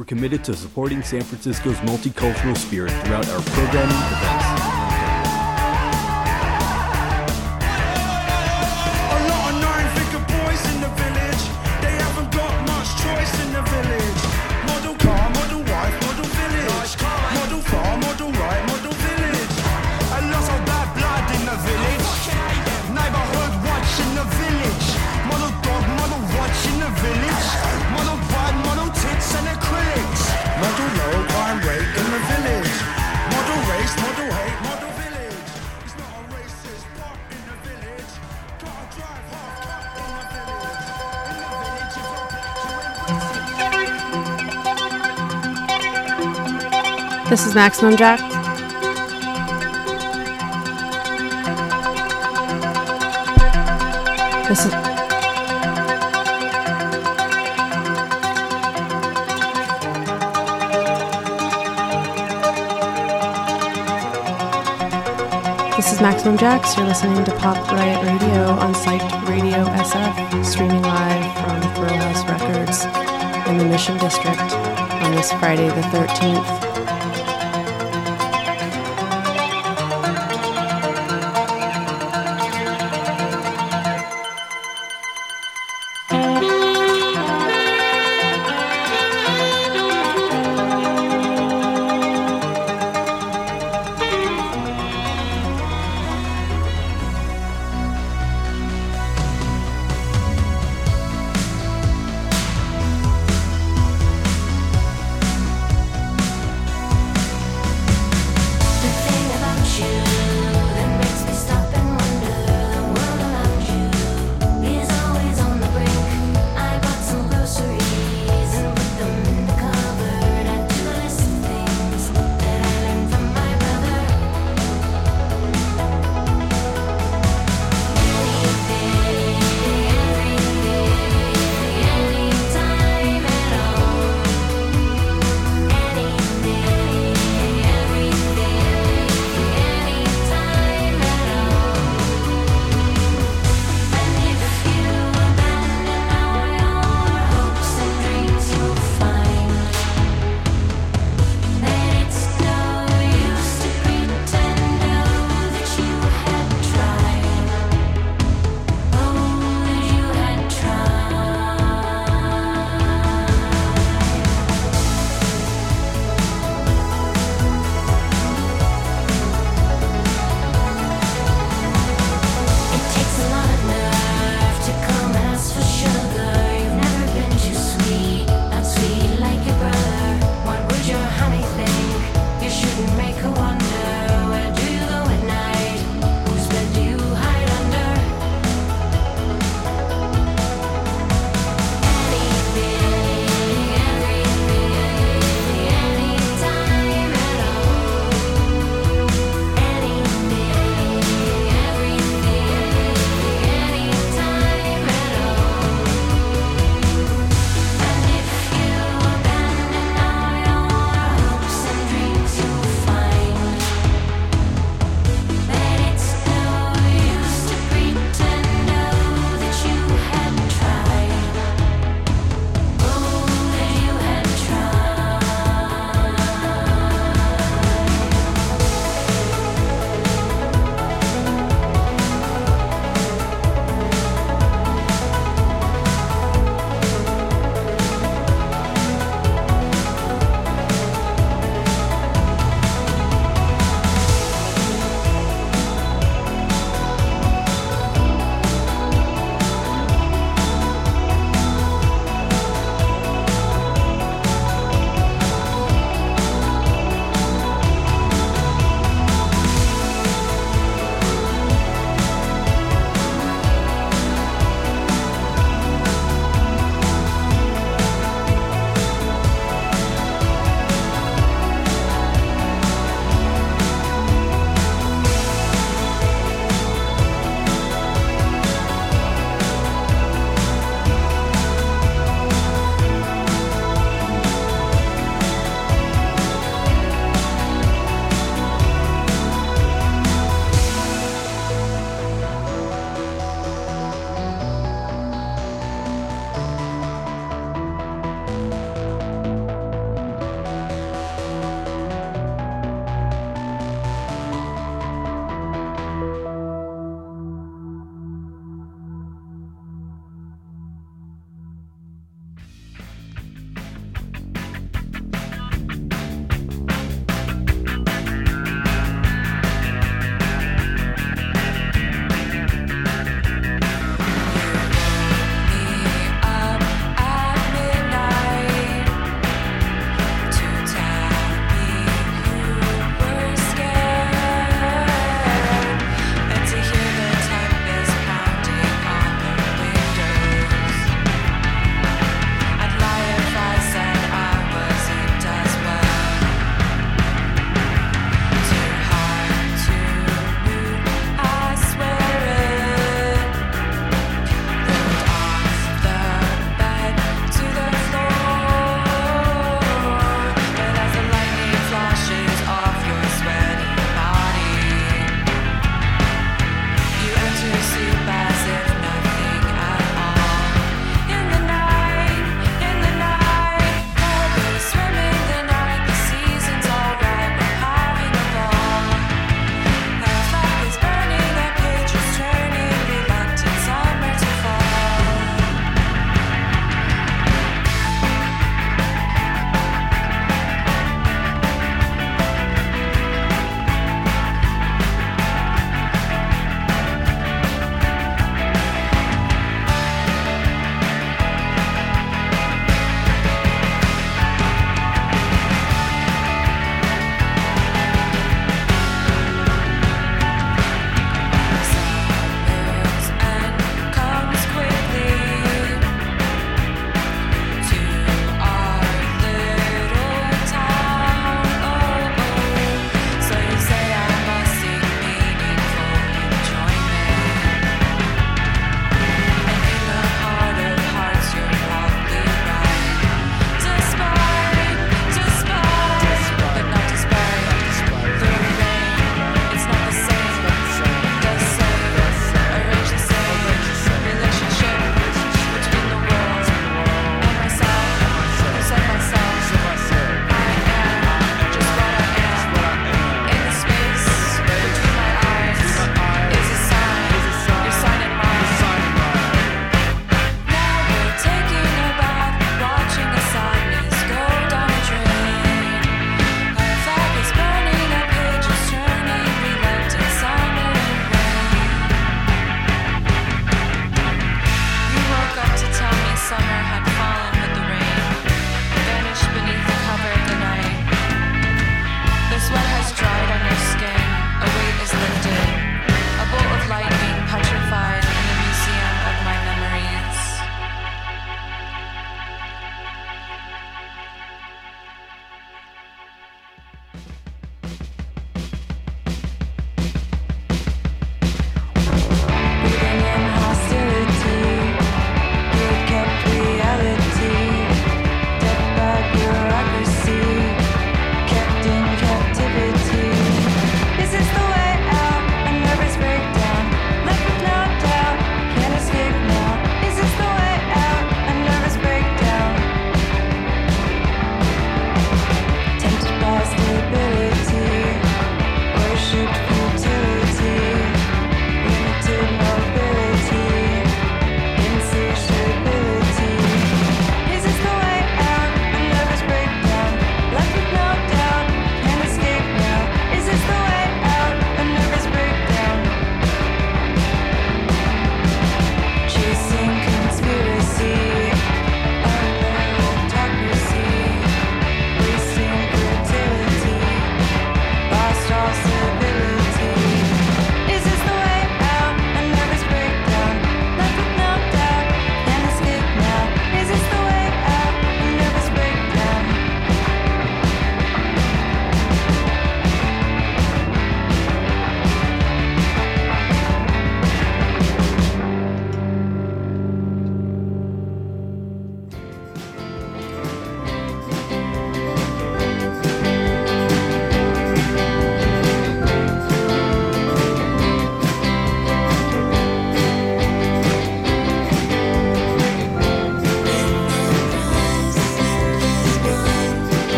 We're committed to supporting San Francisco's multicultural spirit throughout our programming, events, is Maximum Jack. This is. This is Maximum Jax. You're listening to Pop Riot Radio on Site Radio SF, streaming live from Thrill House Records in the Mission District on this Friday the 13th.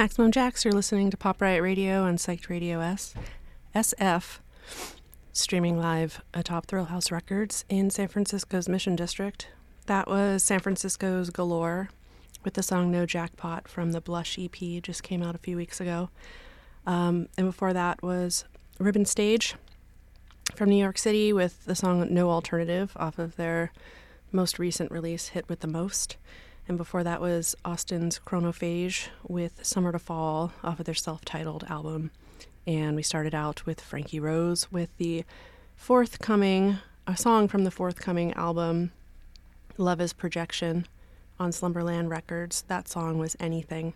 Maximum Jax. You're listening to Pop Riot Radio on Psyched Radio S, SF, streaming live atop Thrill House Records in San Francisco's Mission District. That was San Francisco's Galore with the song No Jackpot from the Blush EP, just came out a few weeks ago. Um, and before that was Ribbon Stage from New York City with the song No Alternative off of their most recent release, Hit with the Most. And before that was Austin's Chronophage with Summer to Fall off of their self titled album. And we started out with Frankie Rose with the forthcoming, a song from the forthcoming album, Love as Projection, on Slumberland Records. That song was Anything.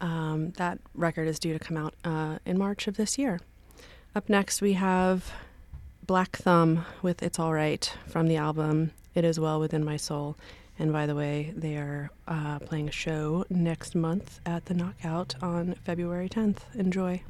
Um, that record is due to come out uh, in March of this year. Up next, we have Black Thumb with It's Alright from the album It Is Well Within My Soul. And by the way, they are uh, playing a show next month at the Knockout on February 10th. Enjoy.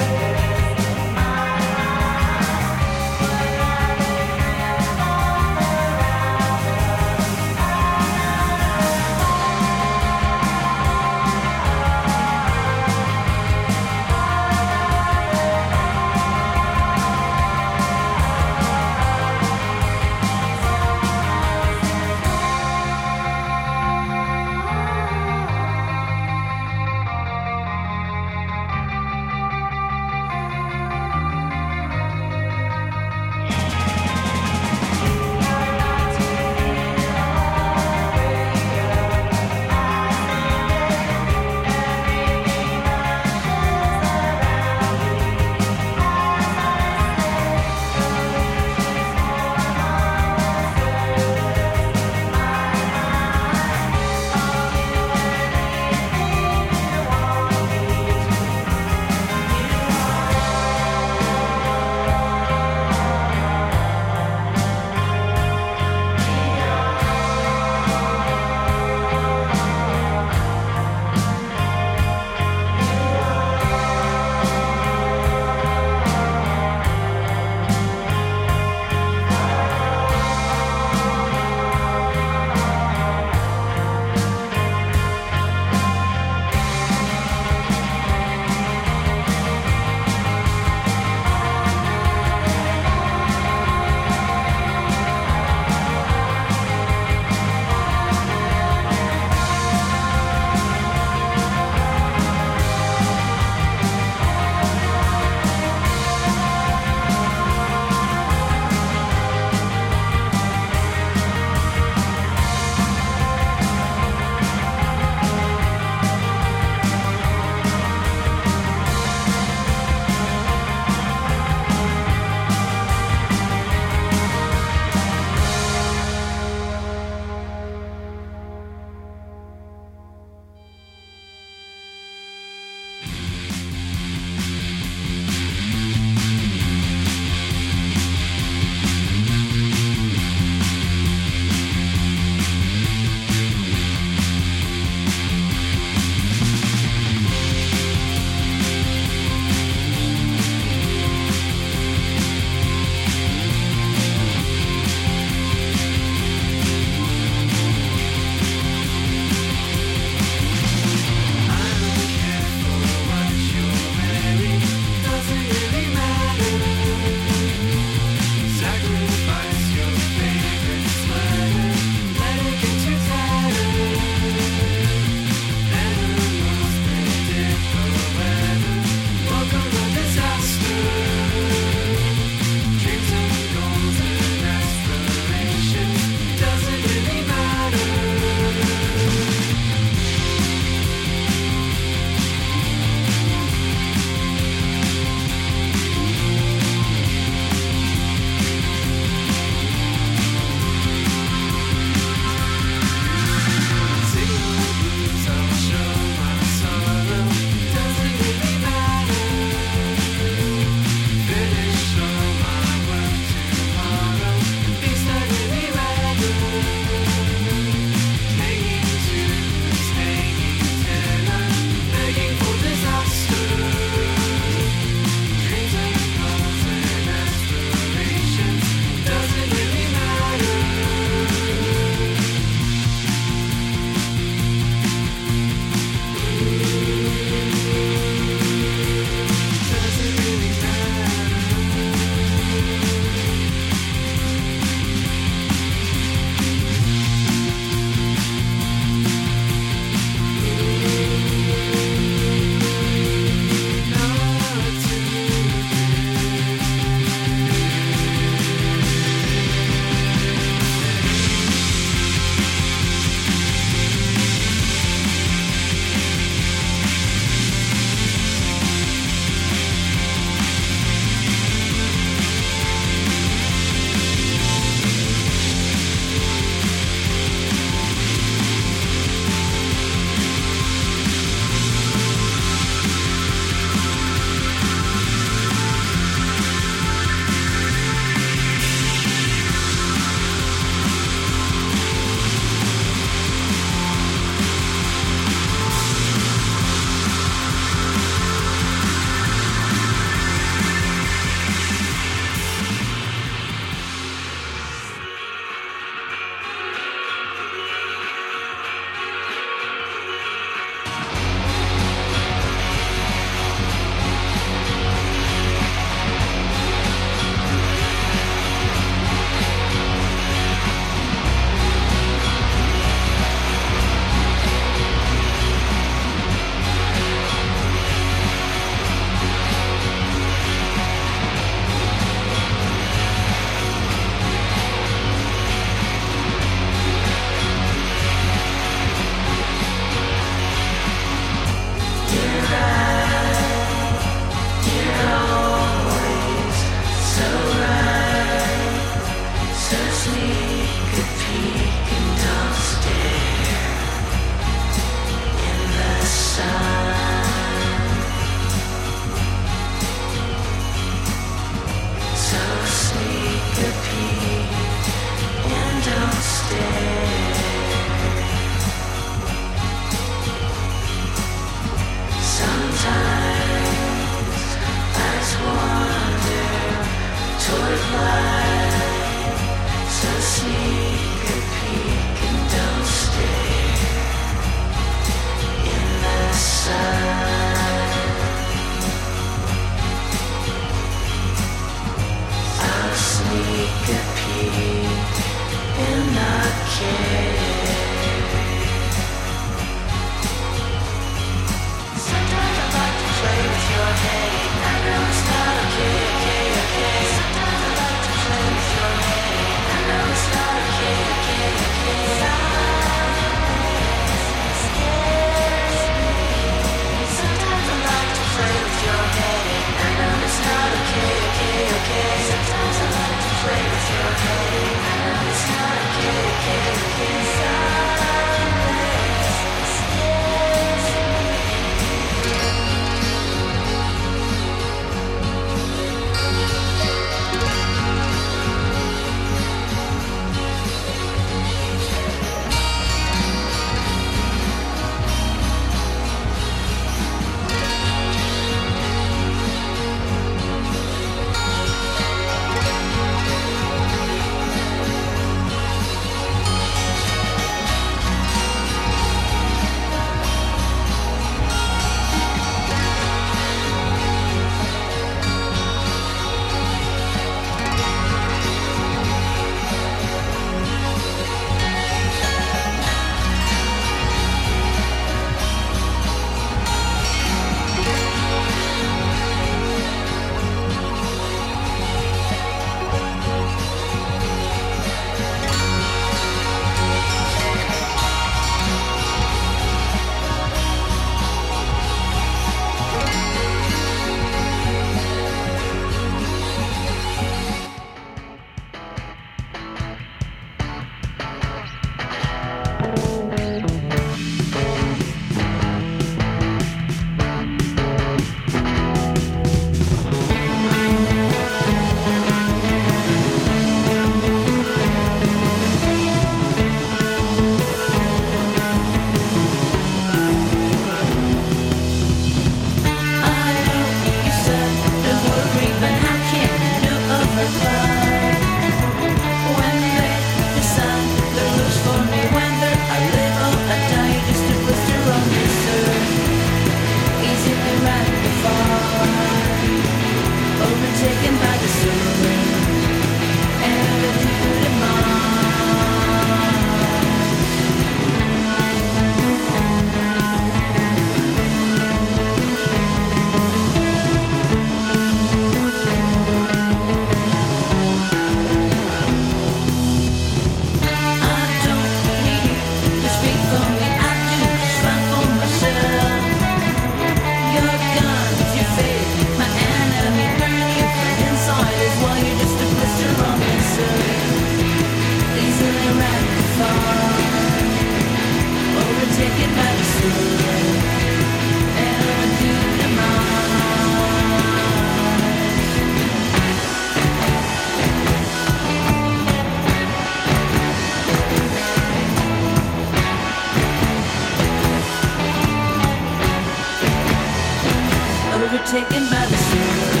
medicine.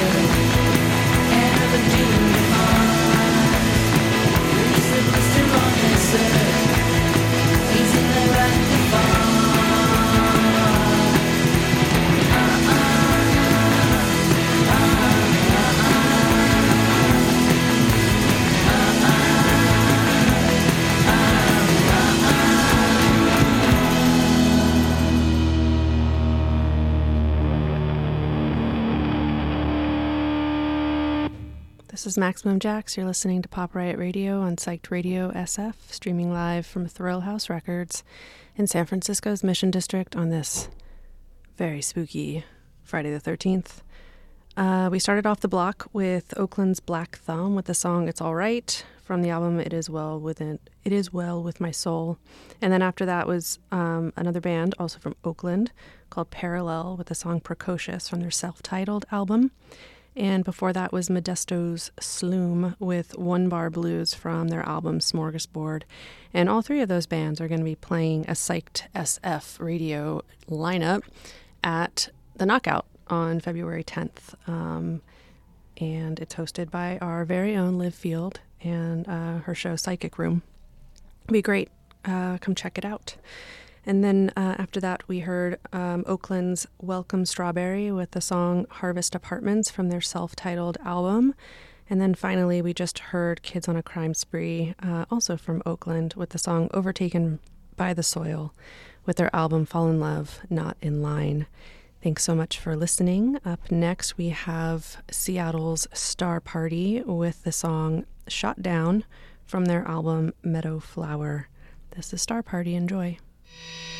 Is Maximum Jax. You're listening to Pop Riot Radio on Psyched Radio SF, streaming live from Thrill House Records in San Francisco's Mission District on this very spooky Friday the 13th. Uh, we started off the block with Oakland's Black Thumb with the song "It's All Right" from the album "It Is Well Within It Is Well with My Soul," and then after that was um, another band, also from Oakland, called Parallel, with the song "Precocious" from their self-titled album. And before that was Modesto's Sloom with One Bar Blues from their album Smorgasbord. And all three of those bands are going to be playing a Psyched SF radio lineup at the Knockout on February 10th. Um, and it's hosted by our very own Liv Field and uh, her show Psychic Room. It'll be great. Uh, come check it out. And then uh, after that, we heard um, Oakland's Welcome Strawberry with the song Harvest Apartments from their self titled album. And then finally, we just heard Kids on a Crime Spree, uh, also from Oakland, with the song Overtaken by the Soil with their album Fall in Love, Not in Line. Thanks so much for listening. Up next, we have Seattle's Star Party with the song Shot Down from their album Meadow Flower. This is Star Party. Enjoy you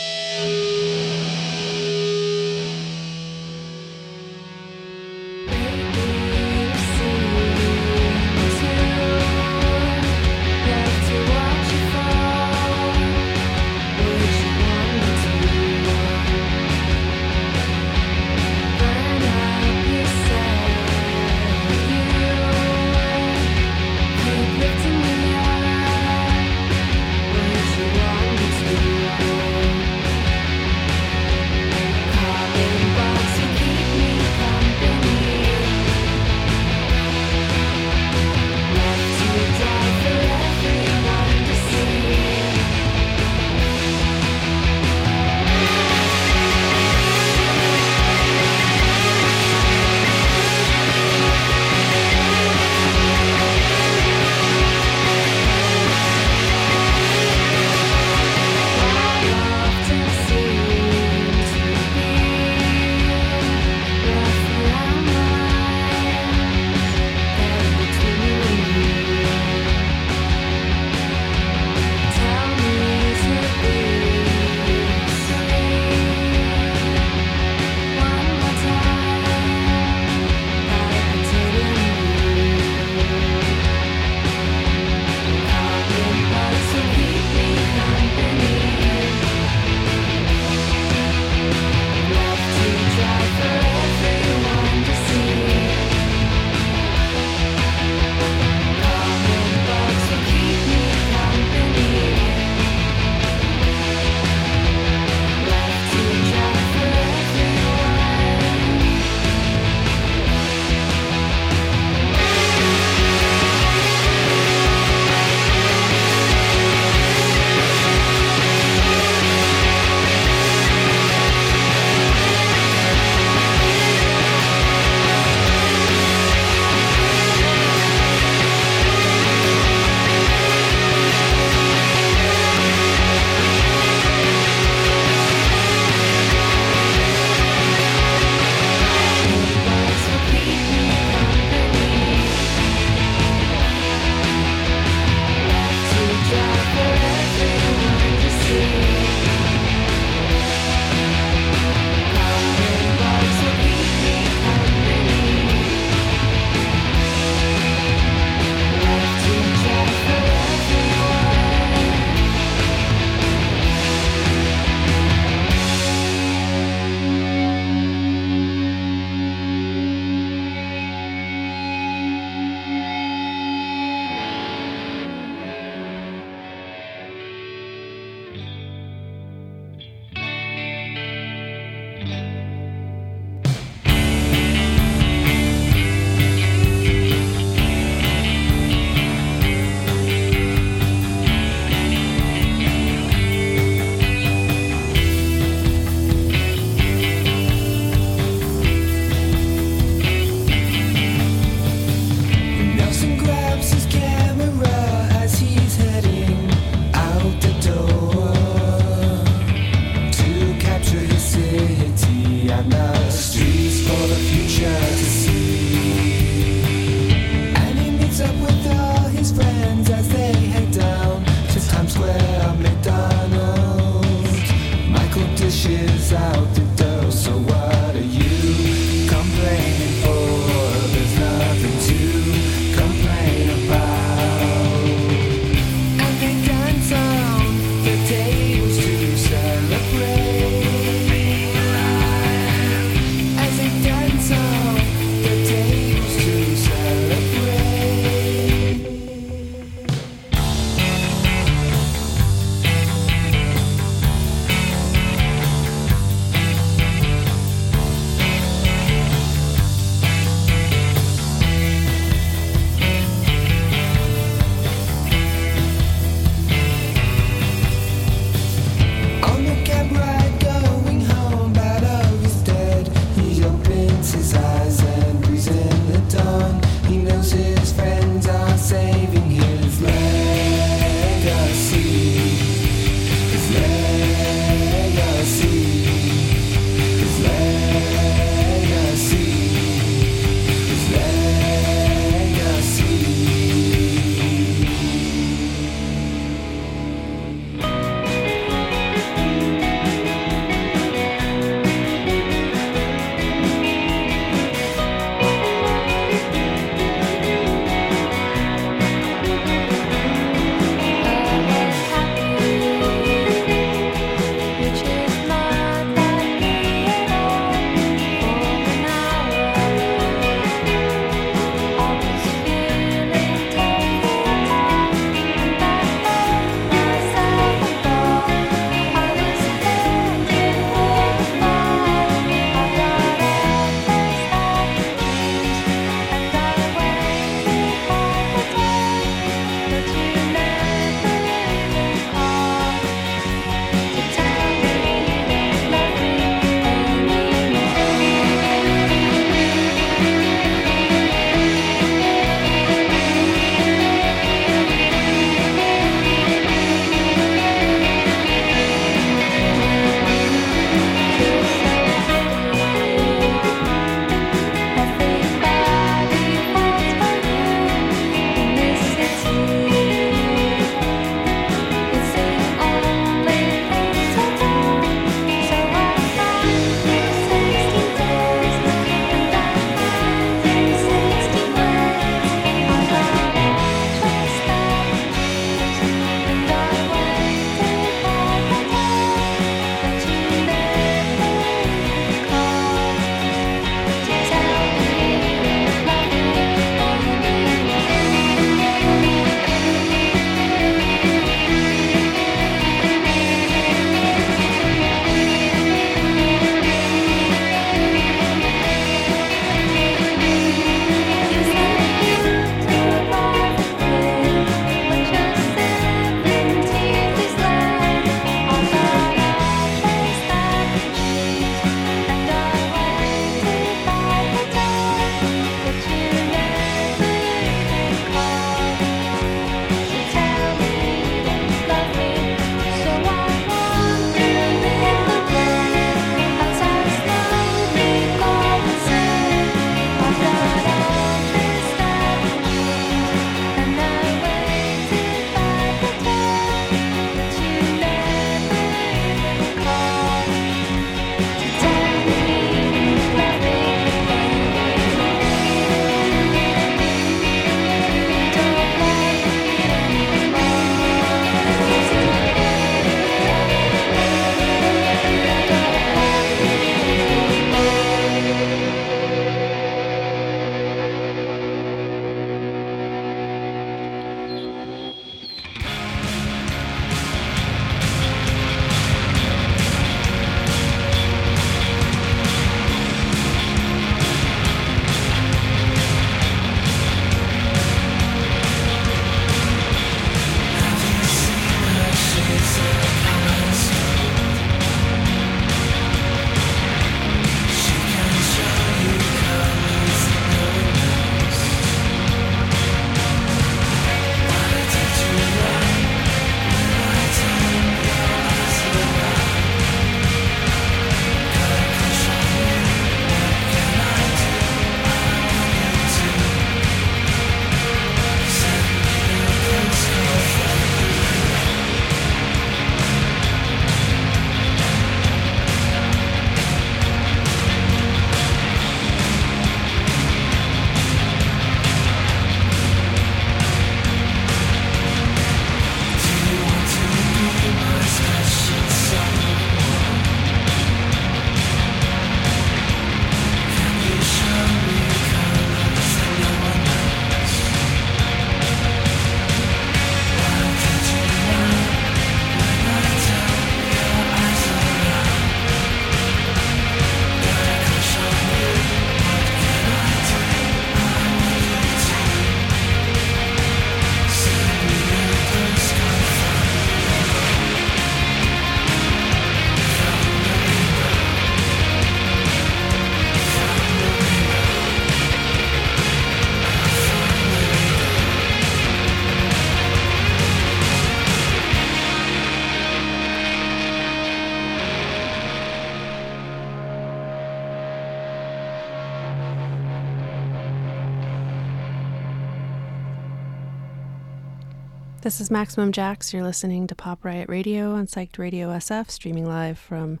This is Maximum Jax. You're listening to Pop Riot Radio on Psyched Radio SF, streaming live from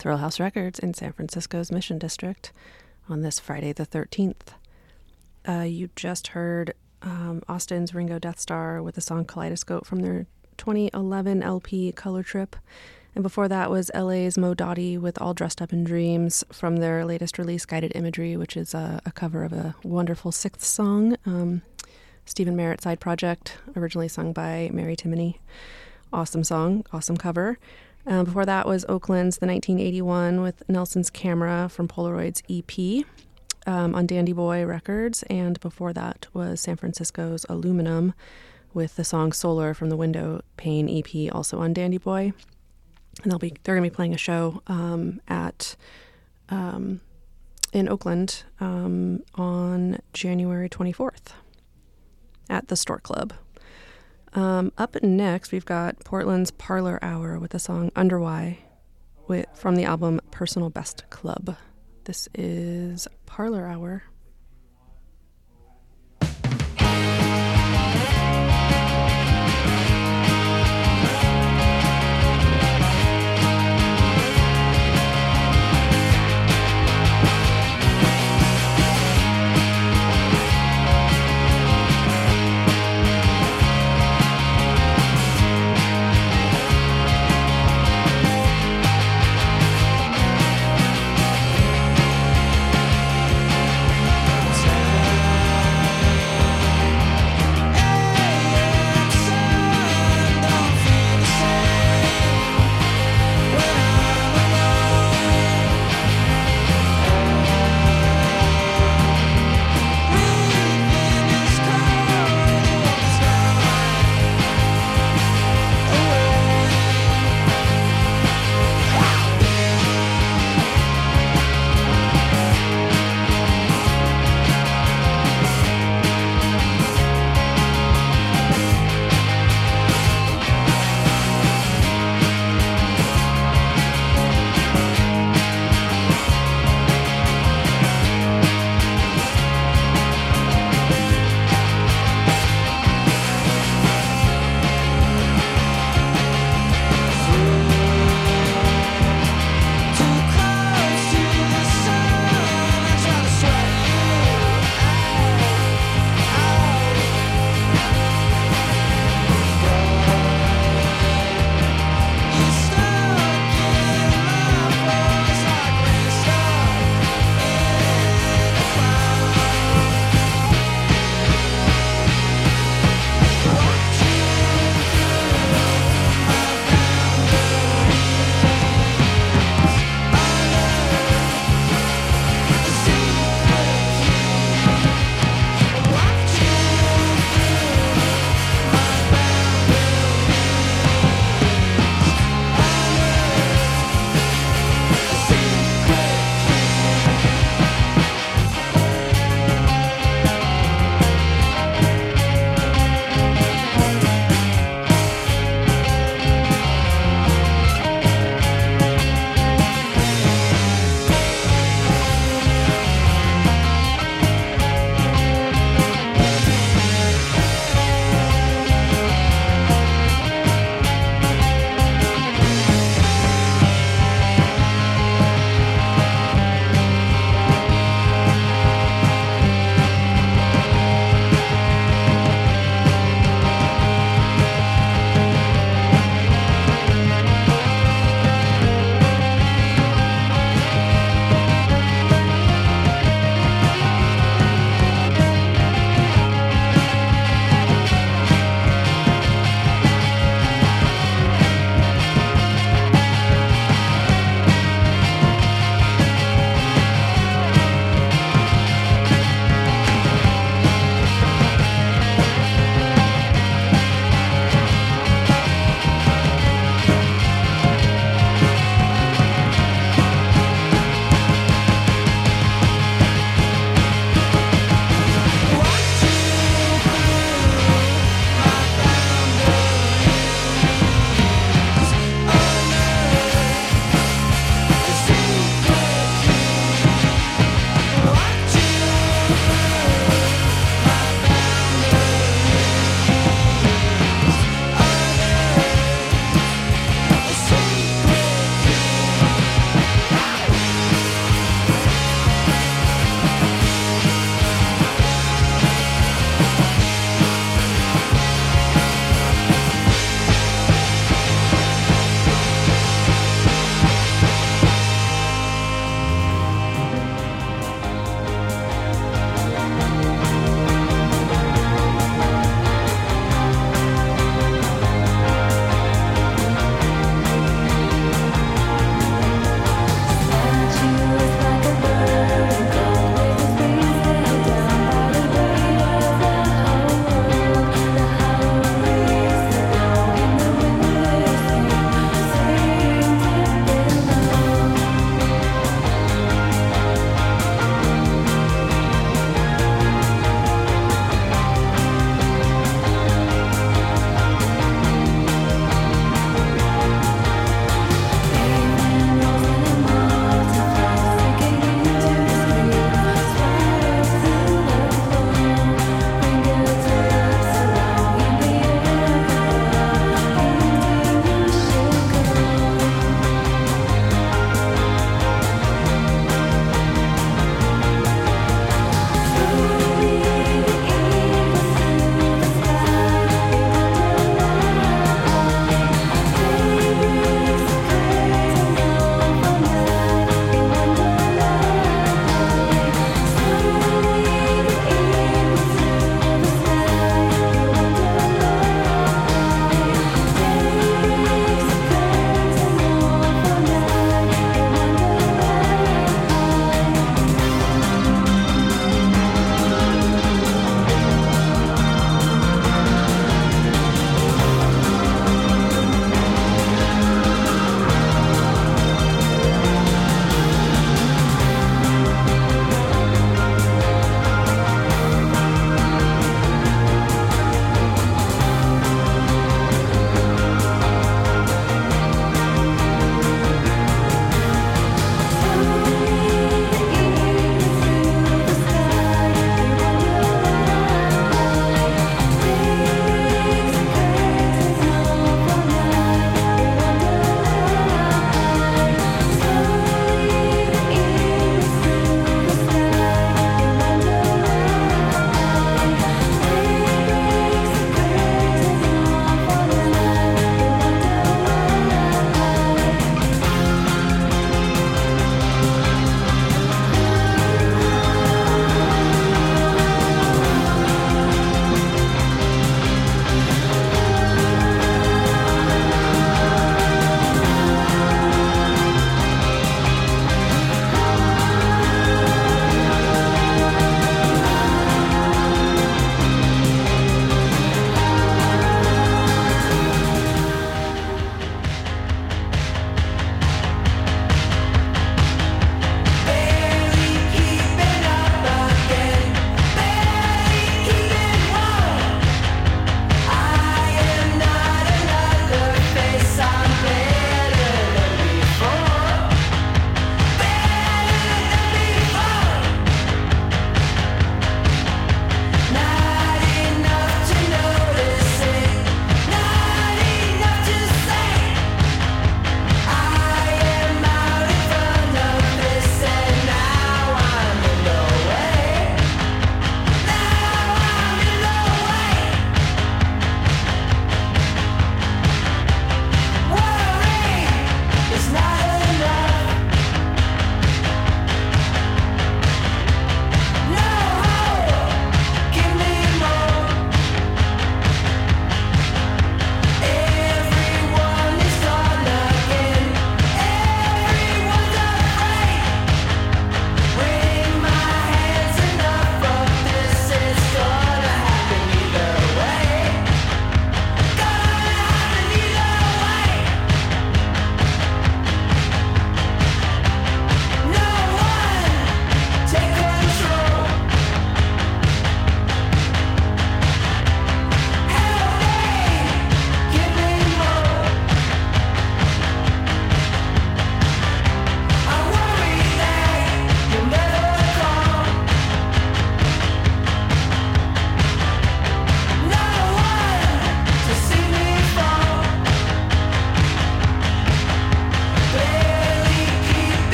Thrill House Records in San Francisco's Mission District on this Friday the 13th. Uh, you just heard um, Austin's Ringo Deathstarr with the song Kaleidoscope from their 2011 LP Color Trip. And before that was LA's Mo Dottie with All Dressed Up in Dreams from their latest release, Guided Imagery, which is a, a cover of a wonderful 6ths song. Um, Stephin Merritt side project, originally sung by Mary Timony. Awesome song, awesome cover. Um, before that was Oakland's The 1981 with Nelson's Camera from Polaroid's EP um, on Dandy Boy Records. And before that was San Francisco's Aluminum with the song Solar from the Window Pane EP, also on Dandy Boy. And they'll be they're going to be playing a show um, at um, in Oakland um, on January 24th at the Stork Club. Um, up next, we've got Portland's Parlor Hour with the song Underwhy with, from the album Personal Best Club. This is Parlor Hour.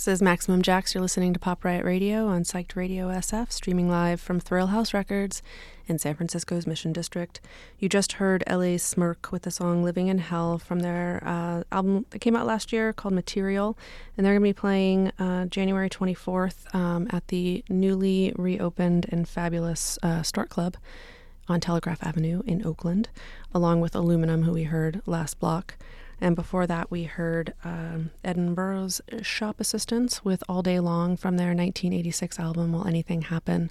This is Maximum Jax. You're listening to Pop Riot Radio on Psyched Radio SF, streaming live from Thrill House Records in San Francisco's Mission District. You just heard LA Smirk with the song Living in Hell from their uh, album that came out last year called Material. And they're going to be playing uh, January 24th um, at the newly reopened and fabulous uh, Stork Club on Telegraph Avenue in Oakland, along with Aluminum, who we heard last block. And before that, we heard um, Edinburgh's Shop Assistants with All Day Long from their 1986 album, Will Anything Happen?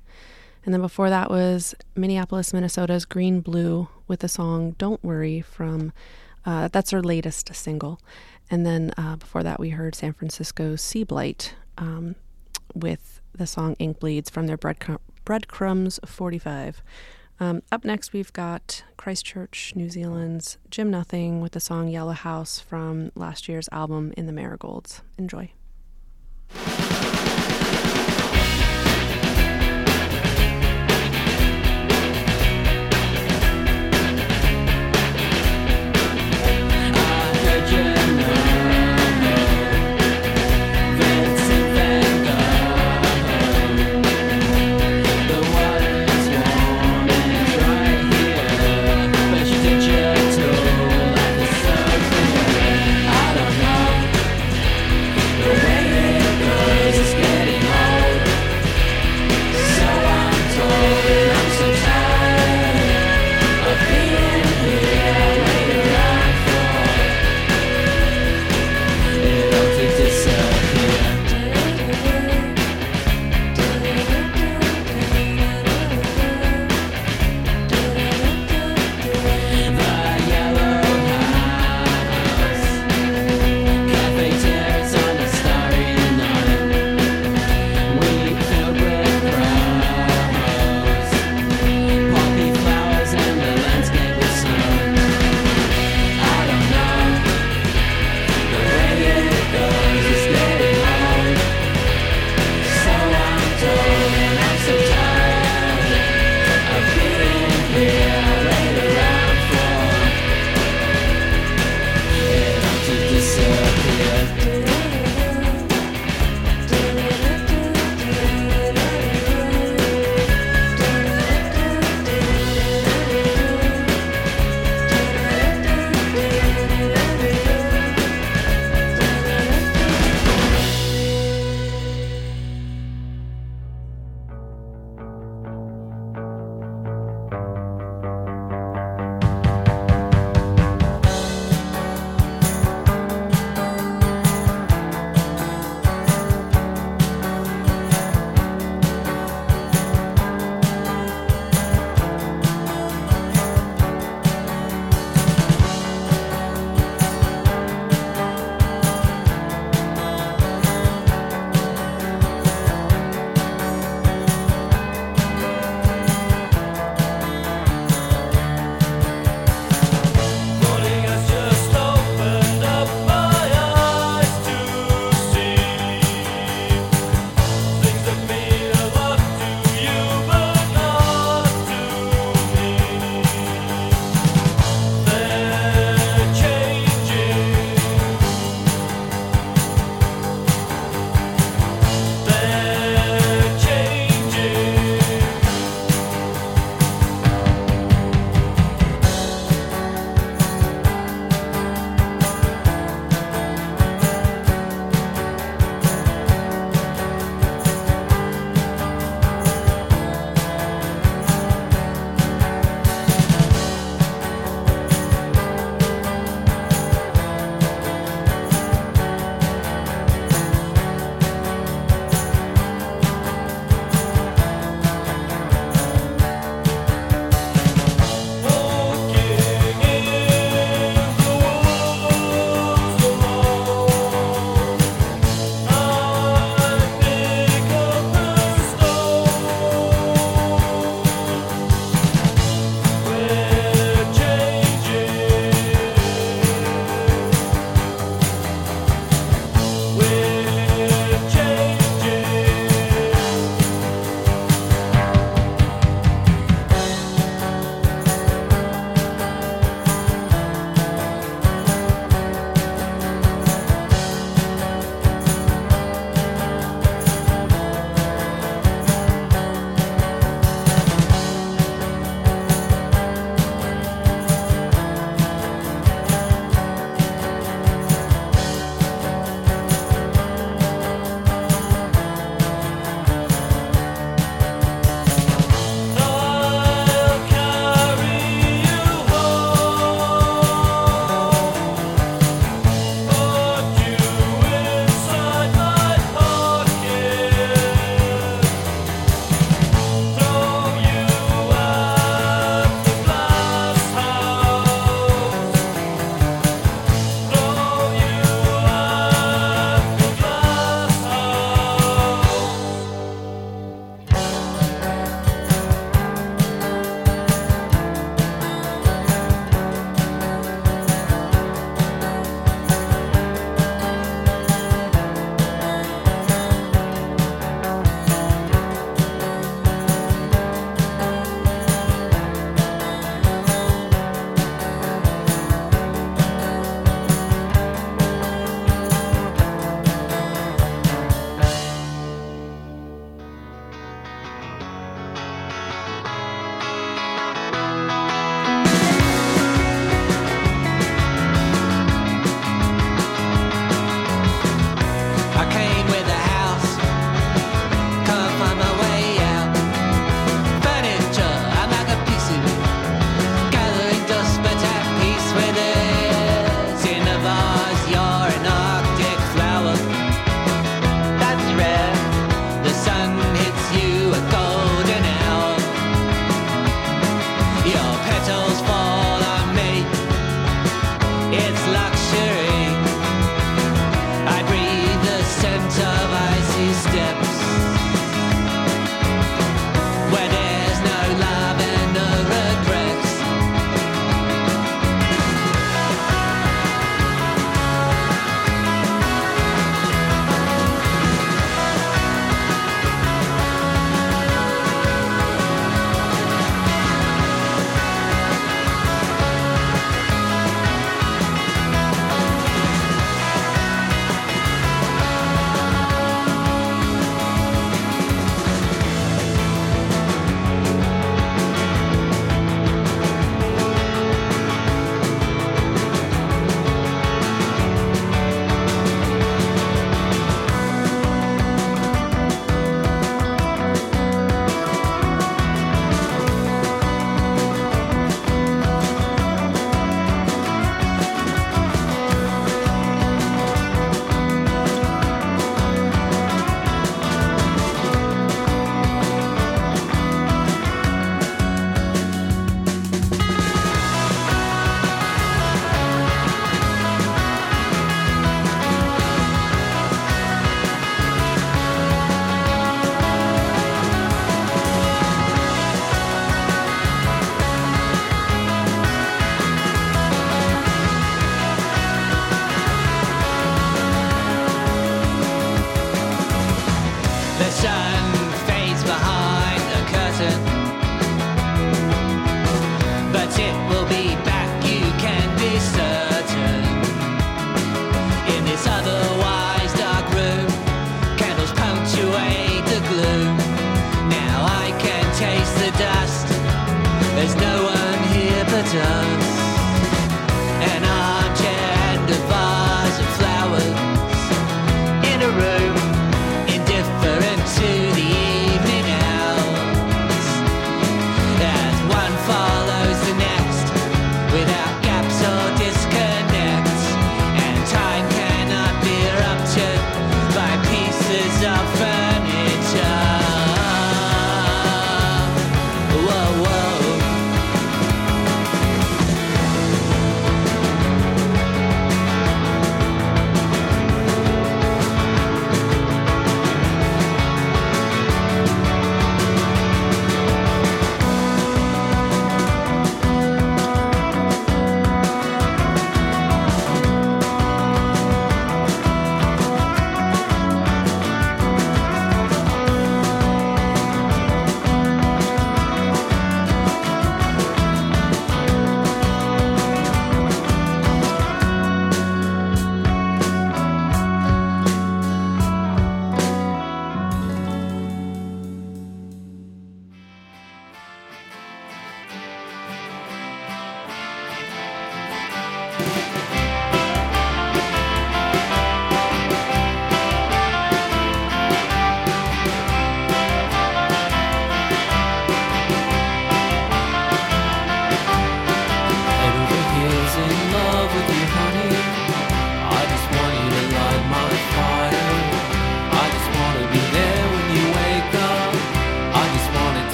And then before that was Minneapolis, Minnesota's Green Blue with the song Don't Worry from, uh, that's their latest single. And then uh, before that, we heard San Francisco's Sea Blight um, with the song Ink Bleeds from their Breadcrumbs 45. Um, up next, we've got Christchurch, New Zealand's Jim Nothing with the song Yellow House from last year's album In the Marigolds. Enjoy.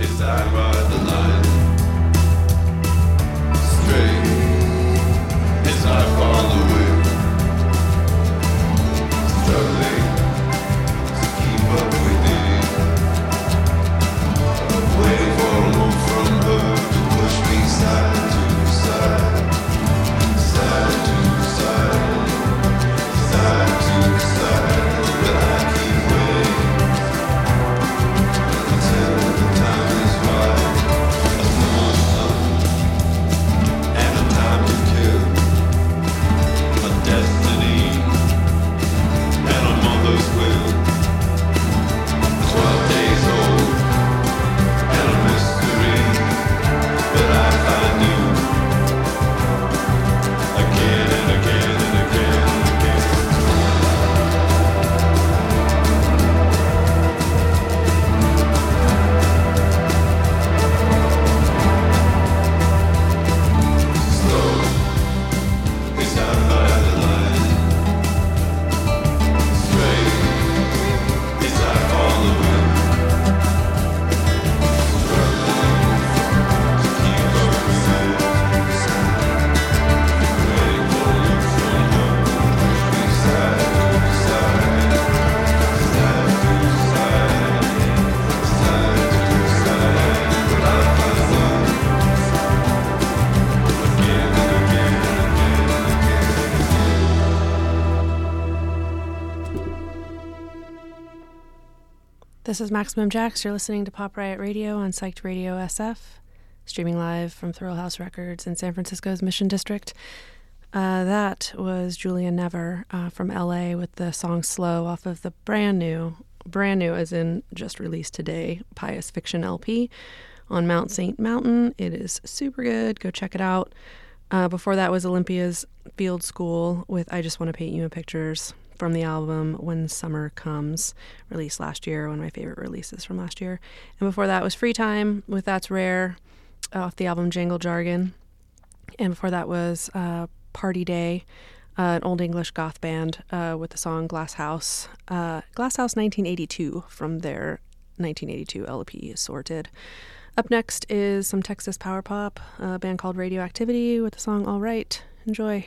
It's right? This is Maximum Jax. You're listening to Pop Riot Radio on Psyched Radio SF, streaming live from Thrill House Records in San Francisco's Mission District. Uh, that was Julia Never uh, from LA with the song Slow off of the brand new, brand new as in just released today, Pious Fiction LP on Mount St. Mountain. It is super good. Go check it out. Uh, before that was Olympia's Field School with I Just Want to Paint You in Pictures from the album When Summer Comes, released last year, one of my favorite releases from last year. And before that was Free Time with That's Rare off the album Jangle Jargon. And before that was uh, Party Day, uh, an old English goth band uh, with the song Glass House. Uh, Glass House 1982 from their 1982 LP Sorted. Up next is some Texas power pop, a band called Radioactivity with the song All Right. Enjoy.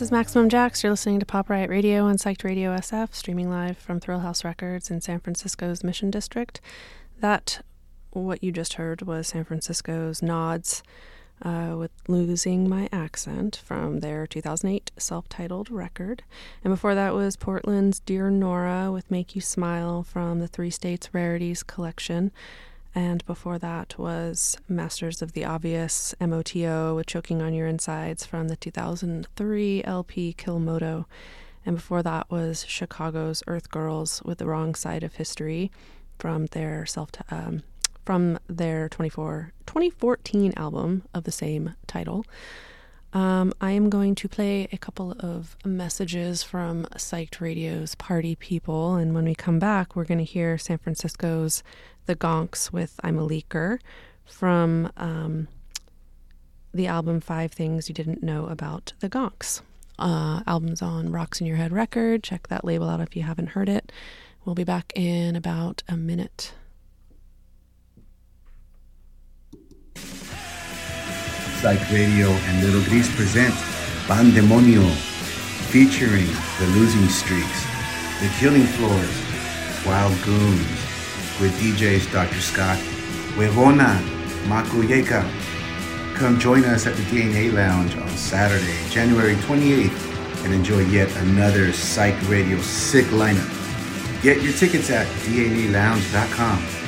This is Maximum Jax. You're listening to Pop Riot Radio on Psyched Radio SF, streaming live from Thrill House Records in San Francisco's Mission District. That, what you just heard, was San Francisco's Nods uh, with Losing My Accent from their 2008 self titled record. And before that was Portland's Dear Nora with Make You Smile from the Three States Rarities collection. And before that was Masters of the Obvious, MOTO, with Choking on Your Insides from the 2003 LP Kilmoto. And before that was Chicago's Earth Girls with The Wrong Side of History from their self um, from their 24, 2014 album of the same title. Um, I am going to play a couple of messages from Psyched Radio's Party People, and when we come back, we're going to hear San Francisco's The Gonks with I'm a Leaker from um, the album Five Things You Didn't Know About the Gonks. Uh, album's on Rocks in Your Head record. Check that label out if you haven't heard it. We'll be back in about a minute. Psych Radio and Little Gris present Bandemonio, featuring The Losing Streaks, The Killing Floors, Wild Goons, with DJs Dr. Scott, Huevona, Makuyeka. Come join us at the DNA Lounge on Saturday, January 28th, and enjoy yet another Psych Radio sick lineup. Get your tickets at DNALounge.com.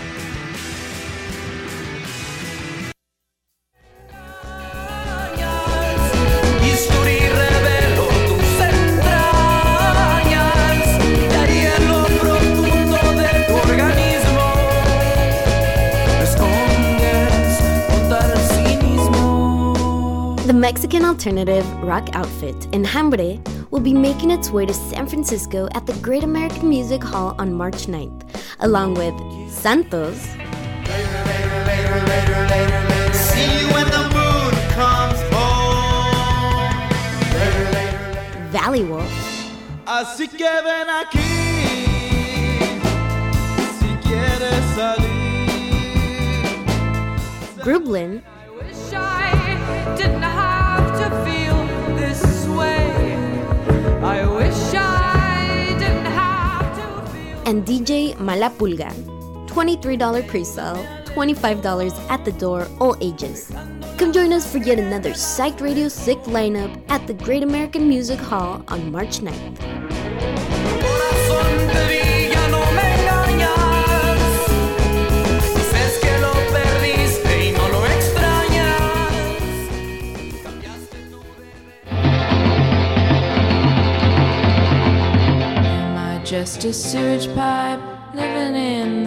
Mexican alternative rock outfit Enjambre will be making its way to San Francisco at the Great American Music Hall on March 9th, along with Santos, See you when the moon comes home. Valley Wolf, Así que ven aquí Si quieres salir. Grublin, wish I and DJ Malapulga. $23 pre-sale, $25 at the door, all ages. Come join us for yet another Psyched Radio Sick lineup at the Great American Music Hall on March 9th. Just a sewage pipe living in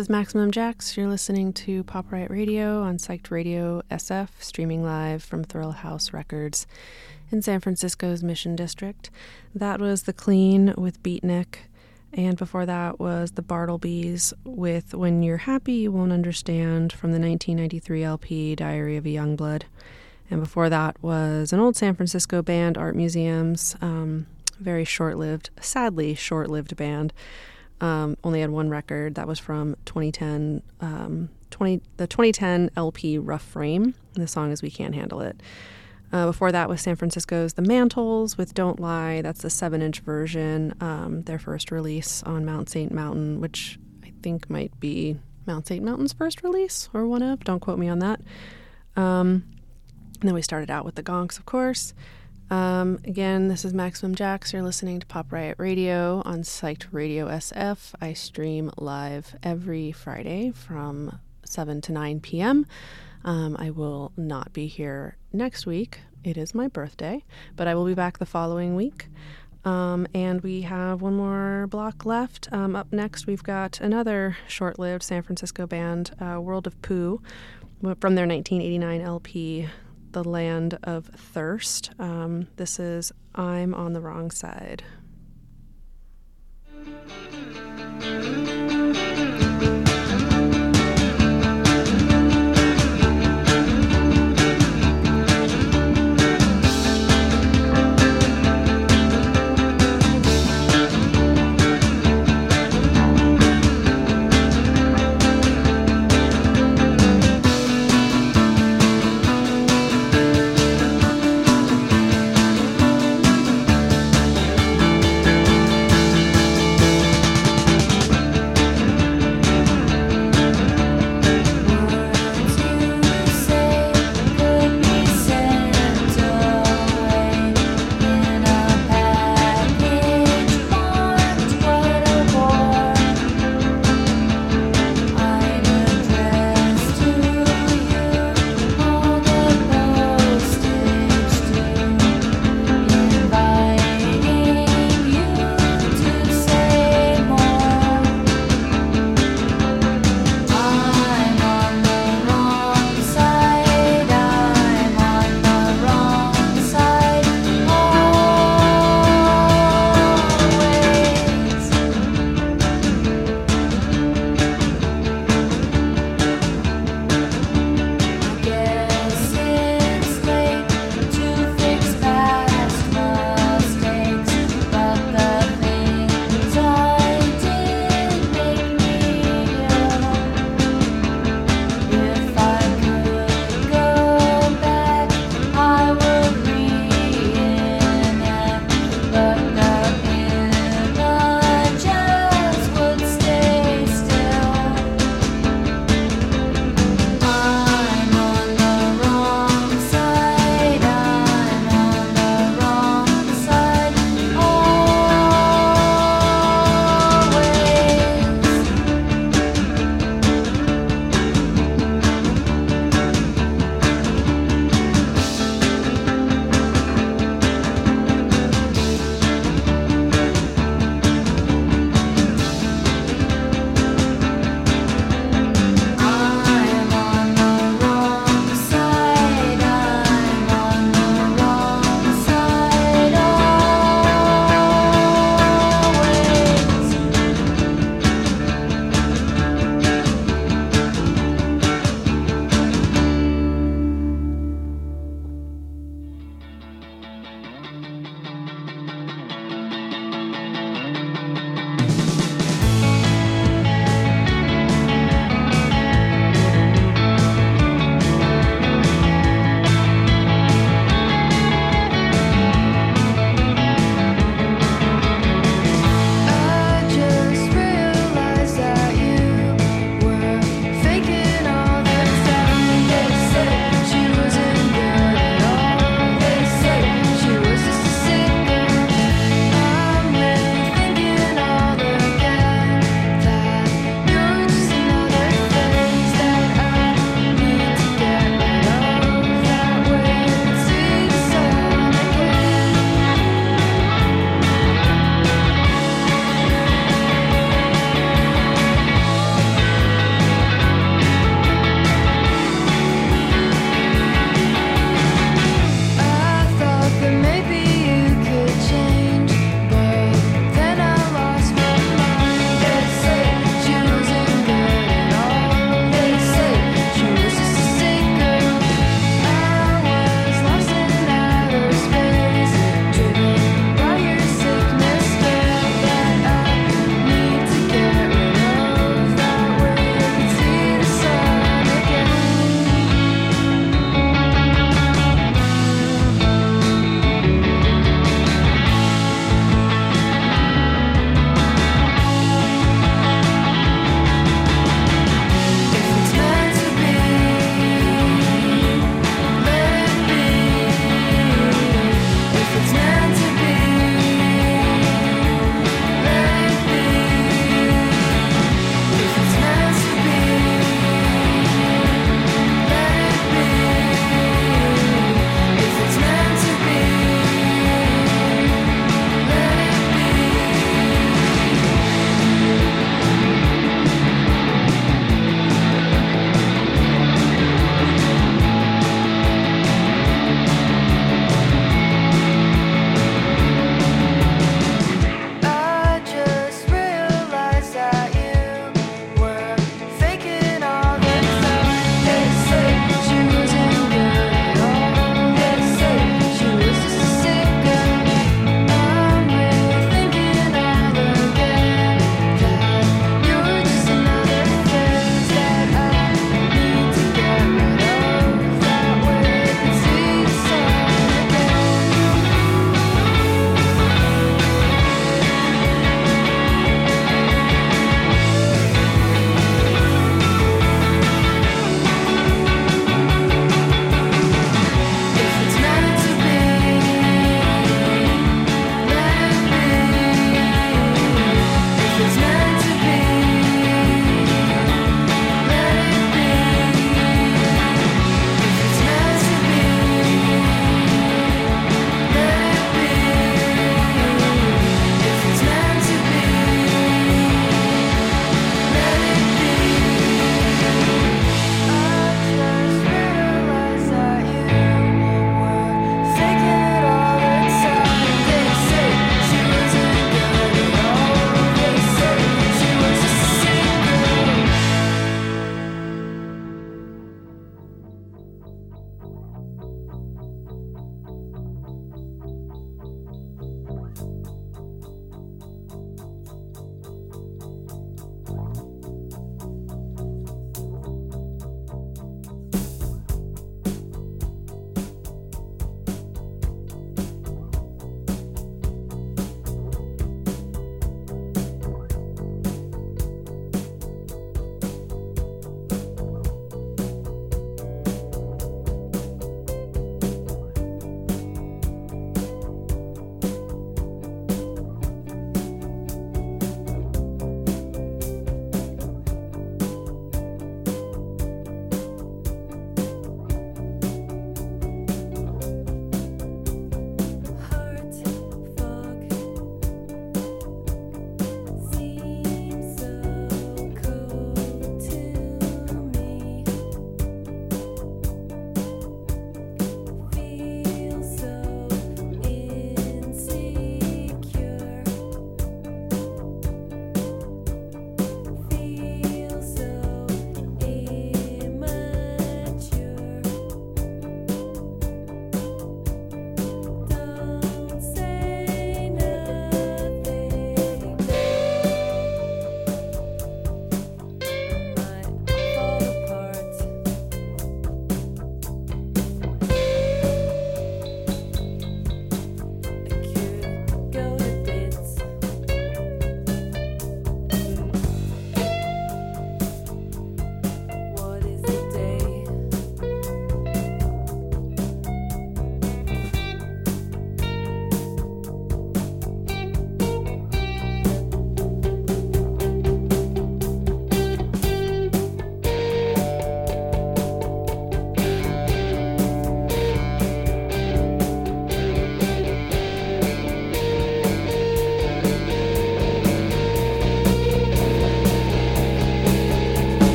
is Maximum Jax. You're listening to Pop Riot Radio on Psyched Radio SF, streaming live from Thrill House Records in San Francisco's Mission District. That was The Clean with Beatnik, and before that was The Bartlebys with When You're Happy You Won't Understand from the 1993 LP Diary of a Youngblood. And before that was an old San Francisco band, Art Museums, um, very short lived, sadly short lived band um, only had one record. That was from 2010 um, 20 the 2010 lp rough frame. The song is we can't handle it. Uh, before that was san francisco's the mantles with don't lie. That's the seven inch version um, their first release on mount st mountain which i think might be mount st mountain's first release or one of. Don't quote me on that. Um, and then we started out with the gonks of course um, again, this is Maximum Jax. You're listening to Pop Riot Radio on Psyched Radio SF. I stream live every Friday from 7 to 9 p.m. Um, I will not be here next week. It is my birthday, but I will be back the following week. Um, and we have one more block left. Um, up next, we've got another short lived San Francisco band, uh, World of Pooh, from their 1989 LP, the land of thirst. Um, this is I'm on the wrong side.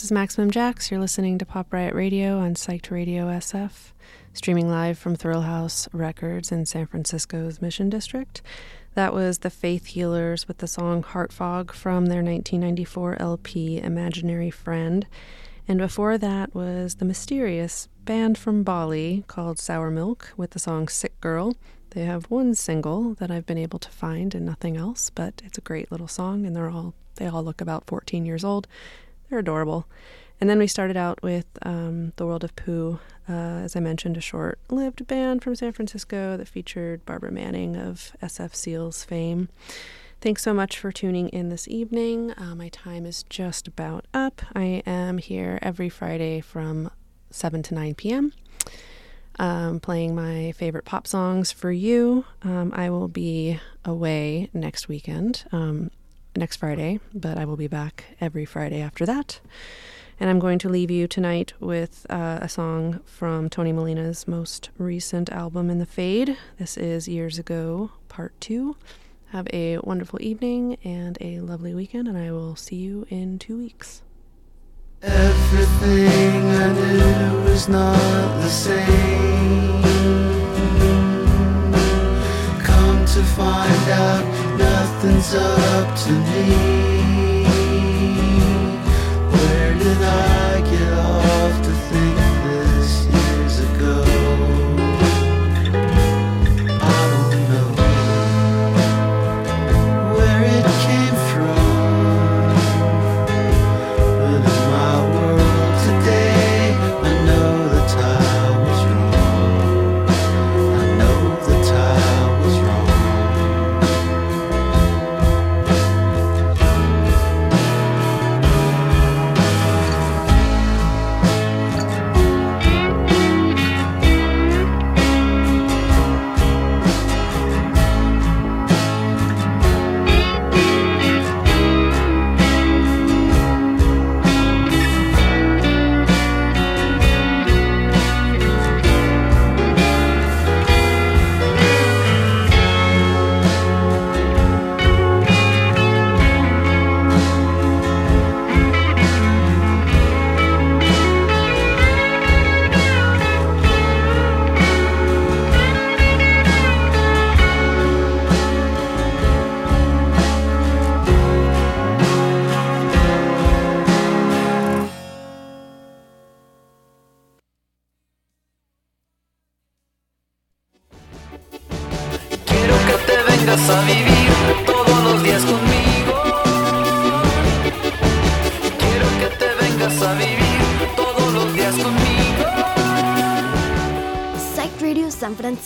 This is Maximum Jax. You're listening to Pop Riot Radio on Psyched Radio SF, streaming live from Thrill House Records in San Francisco's Mission District. That was the Faith Healers with the song Heart Fog from their 1994 LP Imaginary Friend. And before that was the mysterious band from Bali called Sour Milk with the song Sick Girl. They have one single that I've been able to find and nothing else, but it's a great little song and they're all they all look about 14 years old they're adorable. And then we started out with um, The World of Pooh, uh, as I mentioned, a short lived band from San Francisco that featured Barbara Manning of SF Seals fame. Thanks so much for tuning in this evening. Uh, my time is just about up. I am here every Friday from 7 to 9 p.m. Um, playing my favorite pop songs for you. Um, I will be away next weekend. Um, next Friday, but I will be back every Friday after that. And I'm going to leave you tonight with uh, a song from Tony Molina's most recent album, In the Fade. This is Years Ago, Part 2. Have a wonderful evening and a lovely weekend, and I will see you in two weeks. Everything I knew was not the same. Come to find out, nothing's up to me.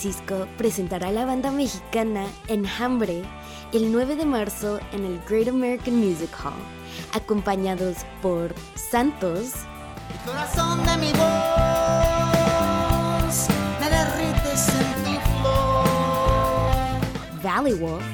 Francisco presentará a la banda mexicana Enjambre el 9 de marzo en el Great American Music Hall, acompañados por Santos, El corazón de mi voz me derrites en tu flor. Valley Wolf,